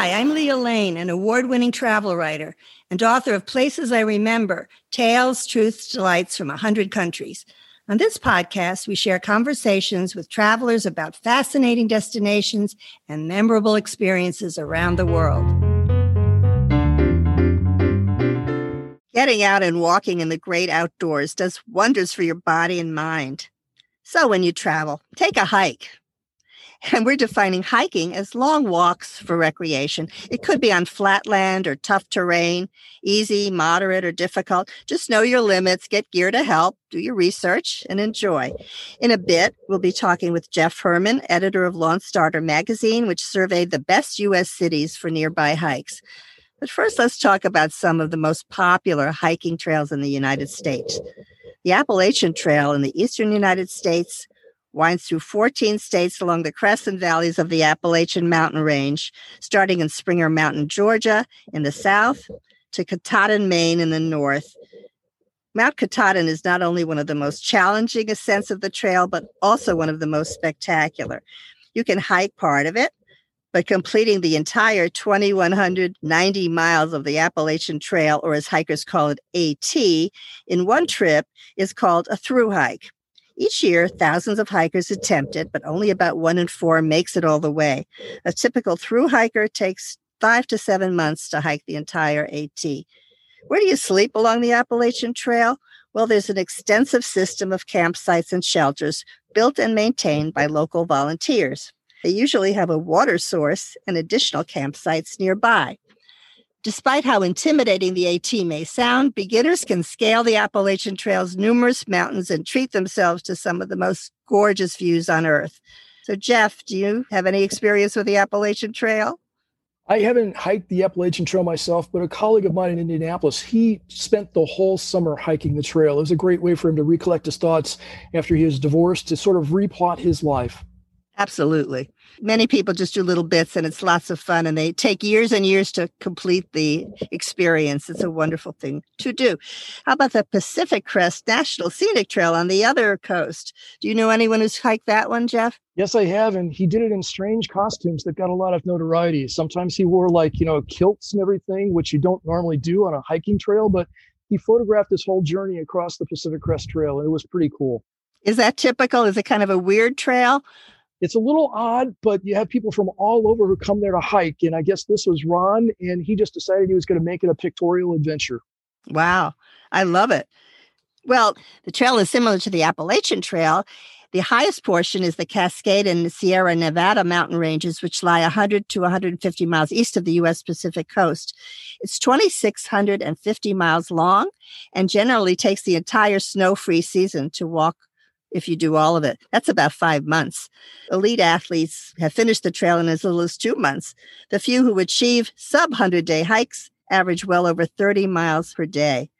Hi, I'm Lea Lane, an award winning travel writer and author of Places I Remember Tales, Truths, Delights from 100 Countries. On this podcast, we share conversations with travelers about fascinating destinations and memorable experiences around the world. Getting out and walking in the great outdoors does wonders for your body and mind. So, when you travel, take a hike, and we're defining hiking as long walks for recreation. It could be on flat land or tough terrain, easy, moderate, or difficult. Just know your limits, get gear to help, do your research, and enjoy. In a bit, we'll be talking with Jeff Herman, editor of Lawn Starter magazine, which surveyed the best U.S. cities for nearby hikes. But first, let's talk about some of the most popular hiking trails in the United States. The Appalachian Trail in the eastern United States winds through 14 states along the crests and valleys of the Appalachian Mountain Range, starting in Springer Mountain, Georgia, in the south, to Katahdin, Maine, in the north. Mount Katahdin is not only one of the most challenging ascents of the trail, but also one of the most spectacular. You can hike part of it, but completing the entire 2,190 miles of the Appalachian Trail, or as hikers call it, AT, in one trip is called a through hike. Each year, thousands of hikers attempt it, but only about one in four makes it all the way. A typical through hiker takes five to seven months to hike the entire AT. Where do you sleep along the Appalachian Trail? Well, there's an extensive system of campsites and shelters built and maintained by local volunteers. They usually have a water source and additional campsites nearby. Despite how intimidating the AT may sound, beginners can scale the Appalachian Trail's numerous mountains and treat themselves to some of the most gorgeous views on earth. So, Jeff, do you have any experience with the Appalachian Trail? I haven't hiked the Appalachian Trail myself, but a colleague of mine in Indianapolis, he spent the whole summer hiking the trail. It was a great way for him to recollect his thoughts after he was divorced, to sort of replot his life. Absolutely. Many people just do little bits and it's lots of fun and they take years and years to complete the experience. It's a wonderful thing to do. How about the Pacific Crest National Scenic Trail on the other coast? Do you know anyone who's hiked that one, Jeff? Yes, I have. And he did it in strange costumes that got a lot of notoriety. Sometimes he wore like, you know, kilts and everything, which you don't normally do on a hiking trail, but he photographed this whole journey across the Pacific Crest Trail and it was pretty cool. Is that typical? Is it kind of a weird trail? It's a little odd, but you have people from all over who come there to hike. And I guess this was Ron, and he just decided he was going to make it a pictorial adventure. Wow. I love it. Well, the trail is similar to the Appalachian Trail. The highest portion is the Cascade and Sierra Nevada mountain ranges, which lie 100 to 150 miles east of the U.S. Pacific coast. It's 2,650 miles long and generally takes the entire snow free season to walk if you do all of it. That's about five months. Elite athletes have finished the trail in as little as two months. The few who achieve sub 100 day hikes average well over 30 miles per day.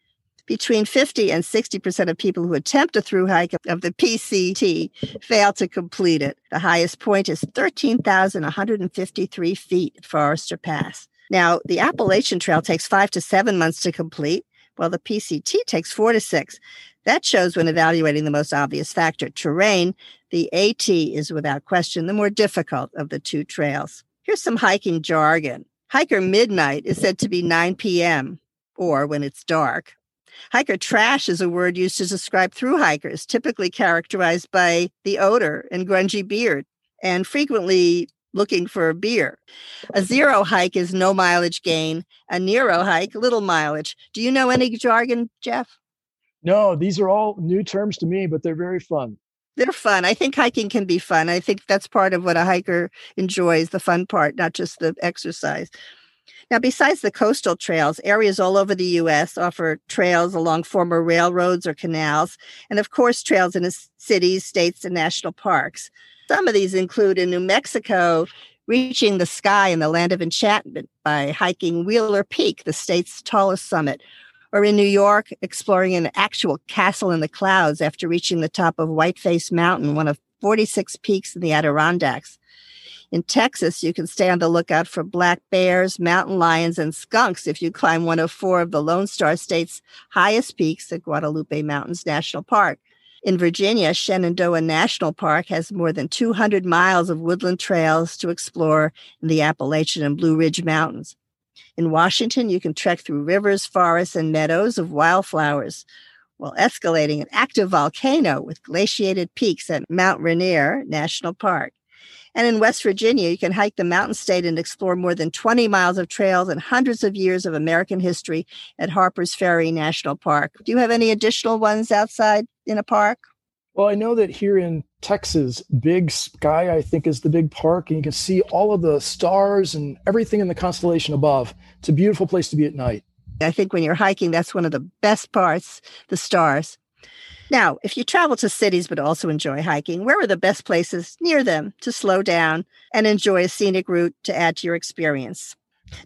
Between 50 and 60% of people who attempt a through hike of the PCT fail to complete it. The highest point is 13,153 feet at Forester Pass. Now, the Appalachian Trail takes five to seven months to complete, while the PCT takes four to six. That shows when evaluating the most obvious factor, terrain, the AT is without question the more difficult of the two trails. Here's some hiking jargon. Hiker midnight is said to be 9 p.m. or when it's dark. Hiker trash is a word used to describe through hikers, typically characterized by the odor and grungy beard, and frequently looking for a beer. A zero hike is no mileage gain. A Nero hike, little mileage. Do you know any jargon, Jeff? No, these are all new terms to me, but they're very fun. They're fun. I think hiking can be fun. I think that's part of what a hiker enjoys, the fun part, not just the exercise. Now, besides the coastal trails, areas all over the U.S. offer trails along former railroads or canals, and of course, trails in cities, states, and national parks. Some of these include in New Mexico, reaching the sky in the land of enchantment by hiking Wheeler Peak, the state's tallest summit, or in New York, exploring an actual castle in the clouds after reaching the top of Whiteface Mountain, one of 46 peaks in the Adirondacks. In Texas, you can stay on the lookout for black bears, mountain lions, and skunks if you climb one of four of the Lone Star State's highest peaks at Guadalupe Mountains National Park. In Virginia, Shenandoah National Park has more than 200 miles of woodland trails to explore in the Appalachian and Blue Ridge Mountains. In Washington, you can trek through rivers, forests, and meadows of wildflowers while escalating an active volcano with glaciated peaks at Mount Rainier National Park. And in West Virginia, you can hike the mountain state and explore more than 20 miles of trails and hundreds of years of American history at Harper's Ferry National Park. Do you have any additional ones outside in a park? Well, I know that here in Texas, Big Sky, I think, is the big park, and you can see all of the stars and everything in the constellation above. It's a beautiful place to be at night. I think when you're hiking, that's one of the best parts, the stars. Now, if you travel to cities but also enjoy hiking, where are the best places near them to slow down and enjoy a scenic route to add to your experience?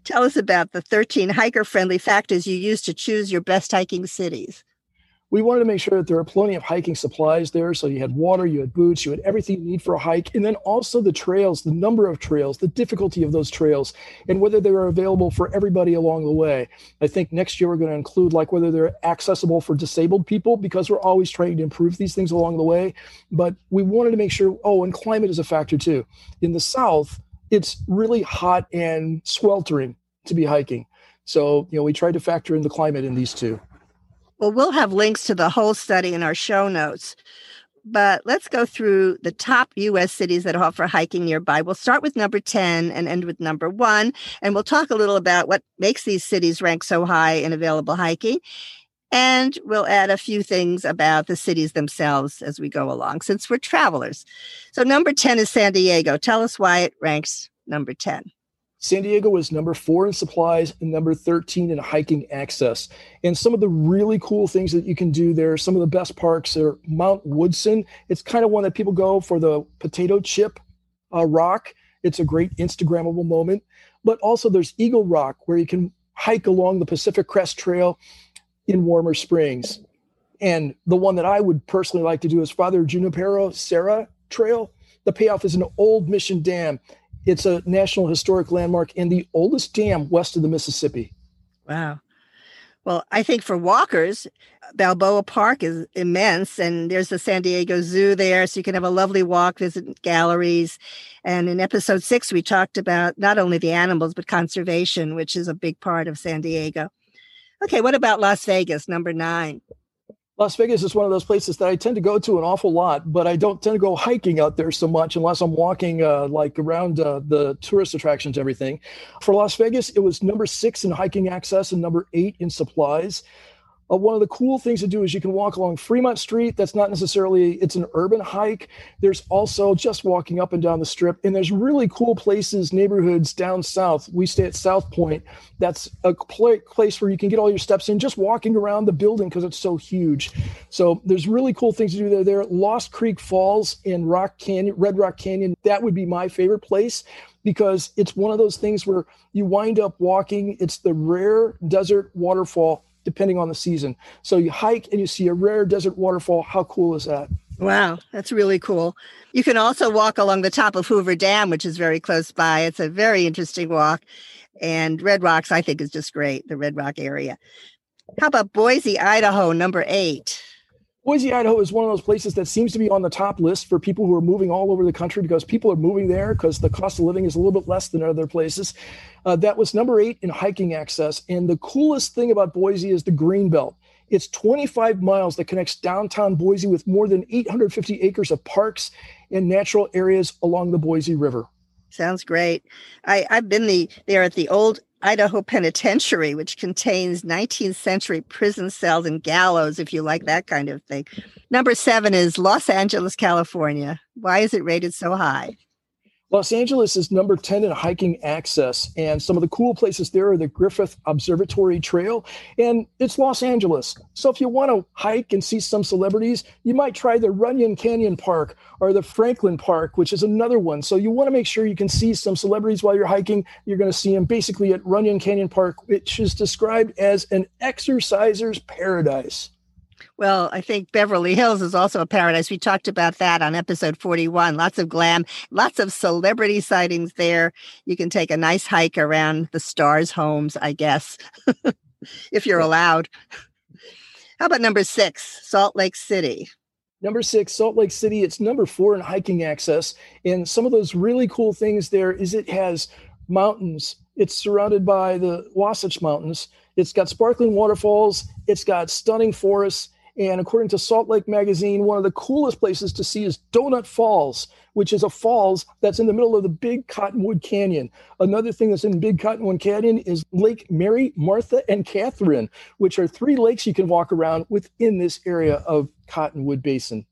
Tell us about the 13 hiker friendly factors you use to choose your best hiking cities we wanted to make sure that there were plenty of hiking supplies there. So you had water, you had boots, you had everything you need for a hike. And then also the trails, the number of trails, the difficulty of those trails, and whether they were available for everybody along the way. I think next year we're going to include like whether they're accessible for disabled people because we're always trying to improve these things along the way. But we wanted to make sure, oh, and climate is a factor too. In the South, it's really hot and sweltering to be hiking. So, you know, we tried to factor in the climate in these two. Well, we'll have links to the whole study in our show notes. But let's go through the top US cities that offer hiking nearby. We'll start with number 10 and end with number one. And we'll talk a little about what makes these cities rank so high in available hiking. And we'll add a few things about the cities themselves as we go along, since we're travelers. So, number 10 is San Diego. Tell us why it ranks number 10. San Diego was number four in supplies and number 13 in hiking access. And some of the really cool things that you can do there, some of the best parks are Mount Woodson. It's kind of one that people go for the potato chip uh, rock. It's a great Instagrammable moment. But also there's Eagle Rock, where you can hike along the Pacific Crest Trail in Warner Springs. And the one that I would personally like to do is Father Junipero Serra Trail. The payoff is an old mission dam it's a National Historic Landmark and the oldest dam west of the Mississippi. Wow. Well, I think for walkers, Balboa Park is immense, and there's the San Diego Zoo there, so you can have a lovely walk, visit galleries. And in episode six, we talked about not only the animals, but conservation, which is a big part of San Diego. Okay, what about Las Vegas, number nine? Las Vegas is one of those places that I tend to go to an awful lot, but I don't tend to go hiking out there so much unless I'm walking uh, like around uh, the tourist attractions, everything. For Las Vegas, it was number six in hiking access and number eight in supplies. Uh, one of the cool things to do is you can walk along Fremont Street. That's not necessarily it's an urban hike. There's also just walking up and down the strip, and there's really cool places, neighborhoods down south. We stay at South Point. That's a pl- place where you can get all your steps in just walking around the building because it's so huge. So there's really cool things to do there. There, Lost Creek Falls in Rock Canyon, Red Rock Canyon. That would be my favorite place because it's one of those things where you wind up walking. It's the rare desert waterfall depending on the season. So you hike and you see a rare desert waterfall. How cool is that? Wow, that's really cool. You can also walk along the top of Hoover Dam, which is very close by. It's a very interesting walk. And Red Rocks, I think, is just great, the Red Rock area. How about Boise, Idaho, number eight? Boise, Idaho is one of those places that seems to be on the top list for people who are moving all over the country because people are moving there because the cost of living is a little bit less than other places. Uh, that was number eight in hiking access. And the coolest thing about Boise is the Green Belt. It's 25 miles that connects downtown Boise with more than 850 acres of parks and natural areas along the Boise River. Sounds great. I, I've been the, there at the old Idaho Penitentiary, which contains 19th century prison cells and gallows, if you like that kind of thing. Number seven is Los Angeles, California. Why is it rated so high? Los Angeles is number 10 in hiking access, and some of the cool places there are the Griffith Observatory Trail, and it's Los Angeles. So if you want to hike and see some celebrities, you might try the Runyon Canyon Park or the Franklin Park, which is another one. So you want to make sure you can see some celebrities while you're hiking. You're going to see them basically at Runyon Canyon Park, which is described as an exerciser's paradise. Well, I think Beverly Hills is also a paradise. We talked about that on episode 41. Lots of glam, lots of celebrity sightings there. You can take a nice hike around the stars' homes, I guess, if you're allowed. How about number six, Salt Lake City? Number six, Salt Lake City. It's number four in hiking access. And some of those really cool things there is it has mountains. It's surrounded by the Wasatch Mountains. It's got sparkling waterfalls. It's got stunning forests. And according to Salt Lake Magazine, one of the coolest places to see is Donut Falls, which is a falls that's in the middle of the Big Cottonwood Canyon. Another thing that's in Big Cottonwood Canyon is Lake Mary, Martha, and Catherine, which are three lakes you can walk around within this area of Cottonwood Basin.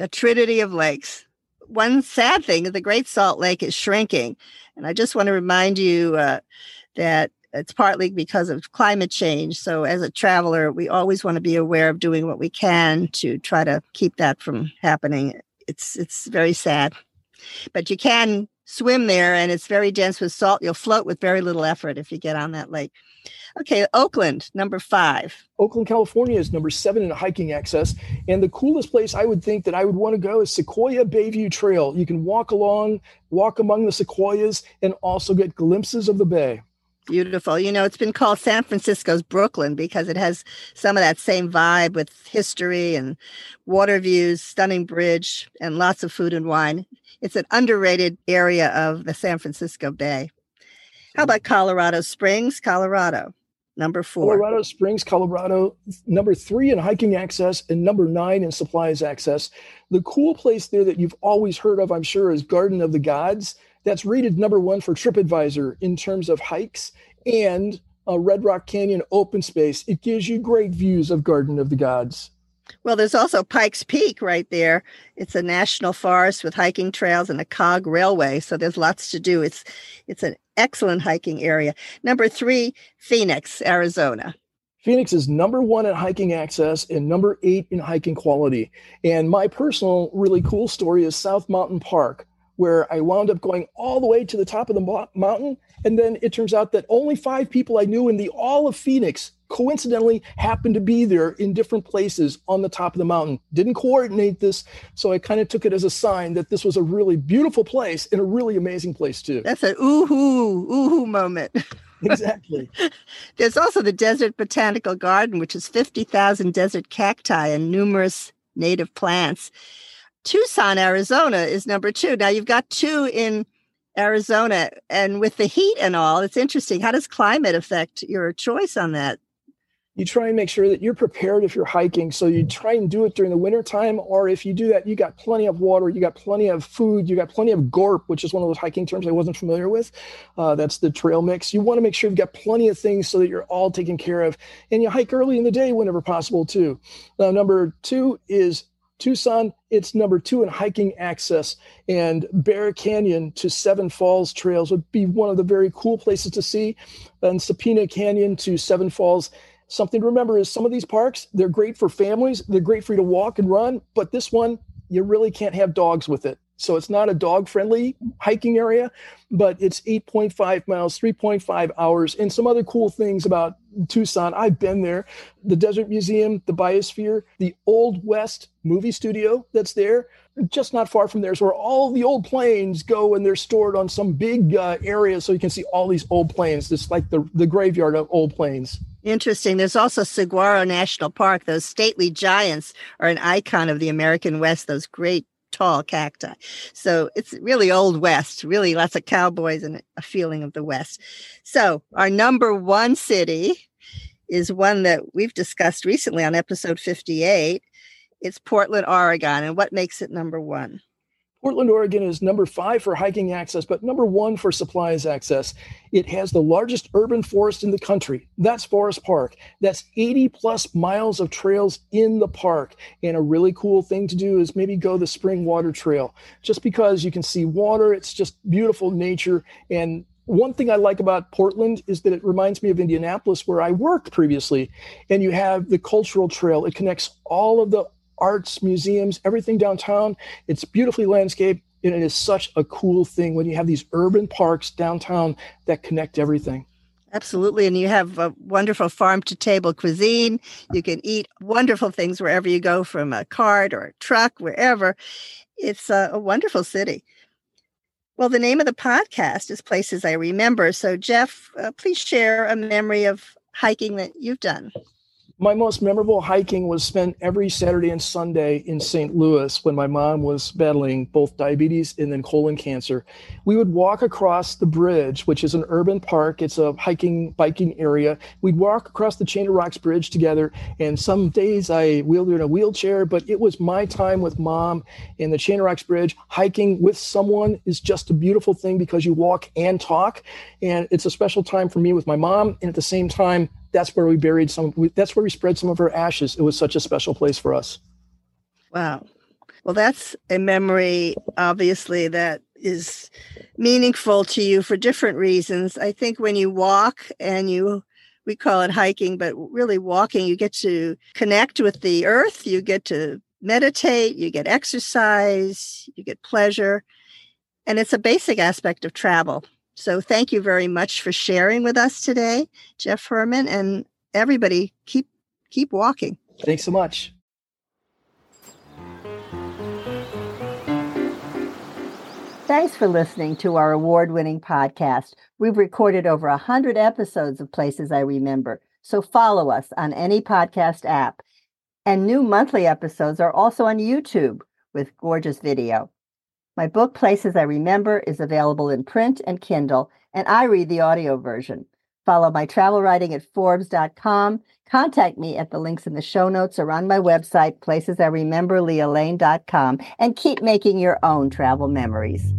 A trinity of lakes. One sad thing the Great Salt Lake is shrinking. And I just want to remind you uh, that it's partly because of climate change. So, as a traveler, we always want to be aware of doing what we can to try to keep that from happening. It's it's very sad, but you can swim there, and it's very dense with salt. You'll float with very little effort if you get on that lake. Okay, Oakland, number five. Oakland, California is number seven in hiking access. And the coolest place I would think that I would want to go is Sequoia Bayview Trail. You can walk along, walk among the sequoias, and also get glimpses of the bay. Beautiful. You know, it's been called San Francisco's Brooklyn because it has some of that same vibe with history and water views, stunning bridge, and lots of food and wine. It's an underrated area of the San Francisco Bay. How about Colorado Springs, Colorado? Number four. Colorado Springs, Colorado, number three in hiking access and number nine in supplies access. The cool place there that you've always heard of, I'm sure, is Garden of the Gods that's rated number one for TripAdvisor in terms of hikes and a Red Rock Canyon open space. It gives you great views of Garden of the Gods. Well, there's also Pikes Peak right there. It's a national forest with hiking trails and a cog railway, so there's lots to do. It's it's an excellent hiking area. Number three, Phoenix, Arizona. Phoenix is number one in hiking access and number eight in hiking quality. And my personal really cool story is South Mountain Park where I wound up going all the way to the top of the mountain. And then it turns out that only five people I knew in the all of Phoenix coincidentally happened to be there in different places on the top of the mountain. Didn't coordinate this, so I kind of took it as a sign that this was a really beautiful place and a really amazing place too. That's an ooh-hoo, ooh-hoo moment. exactly. There's also the Desert Botanical Garden, which is 50,000 desert cacti and numerous native plants. Tucson, Arizona is number two. Now you've got two in Arizona, and with the heat and all, it's interesting. How does climate affect your choice on that? You try and make sure that you're prepared if you're hiking. So you try and do it during the wintertime, or if you do that, you got plenty of water, you got plenty of food, you got plenty of gorp, which is one of those hiking terms I wasn't familiar with. Uh, that's the trail mix. You want to make sure you've got plenty of things so that you're all taken care of. And you hike early in the day whenever possible, too. Now, number two is Tucson, it's number two in hiking access, and Bear Canyon to Seven Falls trails would be one of the very cool places to see. And Sabino Canyon to Seven Falls. Something to remember is some of these parks, they're great for families, they're great for you to walk and run, but this one, you really can't have dogs with it. So it's not a dog friendly hiking area, but it's 8.5 miles, 3.5 hours, and some other cool things about Tucson. I've been there. The Desert Museum, the Biosphere, the Old West movie studio that's there, just not far from there is where all the old planes go and they're stored on some big uh, area so you can see all these old planes. It's like the, the graveyard of old planes. Interesting. There's also Saguaro National Park. Those stately giants are an icon of the American West, those great tall cacti. So it's really old west, really lots of cowboys and a feeling of the west. So our number one city is one that we've discussed recently on episode 58. It's Portland, Oregon. And what makes it number one? Portland, Oregon is number five for hiking access, but number one for supplies access. It has the largest urban forest in the country. That's Forest Park. That's 80 plus miles of trails in the park. And a really cool thing to do is maybe go the Spring Water Trail, just because you can see water. It's just beautiful nature. And one thing I like about Portland is that it reminds me of Indianapolis, where I worked previously. And you have the cultural trail, it connects all of the arts, museums, everything downtown. It's beautifully landscaped. And it is such a cool thing when you have these urban parks downtown that connect everything. Absolutely. And you have a wonderful farm to table cuisine. You can eat wonderful things wherever you go from a cart or a truck, wherever. It's a, a wonderful city. Well, the name of the podcast is Places I Remember. So, Jeff, uh, please share a memory of hiking that you've done. My most memorable hiking was spent every Saturday and Sunday in St. Louis when my mom was battling both diabetes and then colon cancer. We would walk across the bridge, which is an urban park. It's a hiking, biking area. We'd walk across the Chain of Rocks Bridge together. And some days I wheeled her in a wheelchair, but it was my time with mom in the Chain of Rocks Bridge. Hiking with someone is just a beautiful thing because you walk and talk. And it's a special time for me with my mom. And at the same time, that's where we buried some that's where we spread some of her ashes. It was such a special place for us. Wow. Well that's a memory obviously that is meaningful to you for different reasons. I think when you walk and you we call it hiking but really walking you get to connect with the earth you get to meditate you get exercise you get pleasure and it's a basic aspect of travel so thank you very much for sharing with us today, Jeff Herman, and everybody keep keep walking. Thanks so much. Thanks for listening to our award winning podcast. We've recorded over 100 episodes of Places I Remember, so follow us on any podcast app. And new monthly episodes are also on YouTube with gorgeous video. My book, Places I Remember, is available in print and Kindle, and I read the audio version. Follow my travel writing at Forbes.com. Contact me at the links in the show notes or on my website, places I placesirememberlealane.com, and keep making your own travel memories.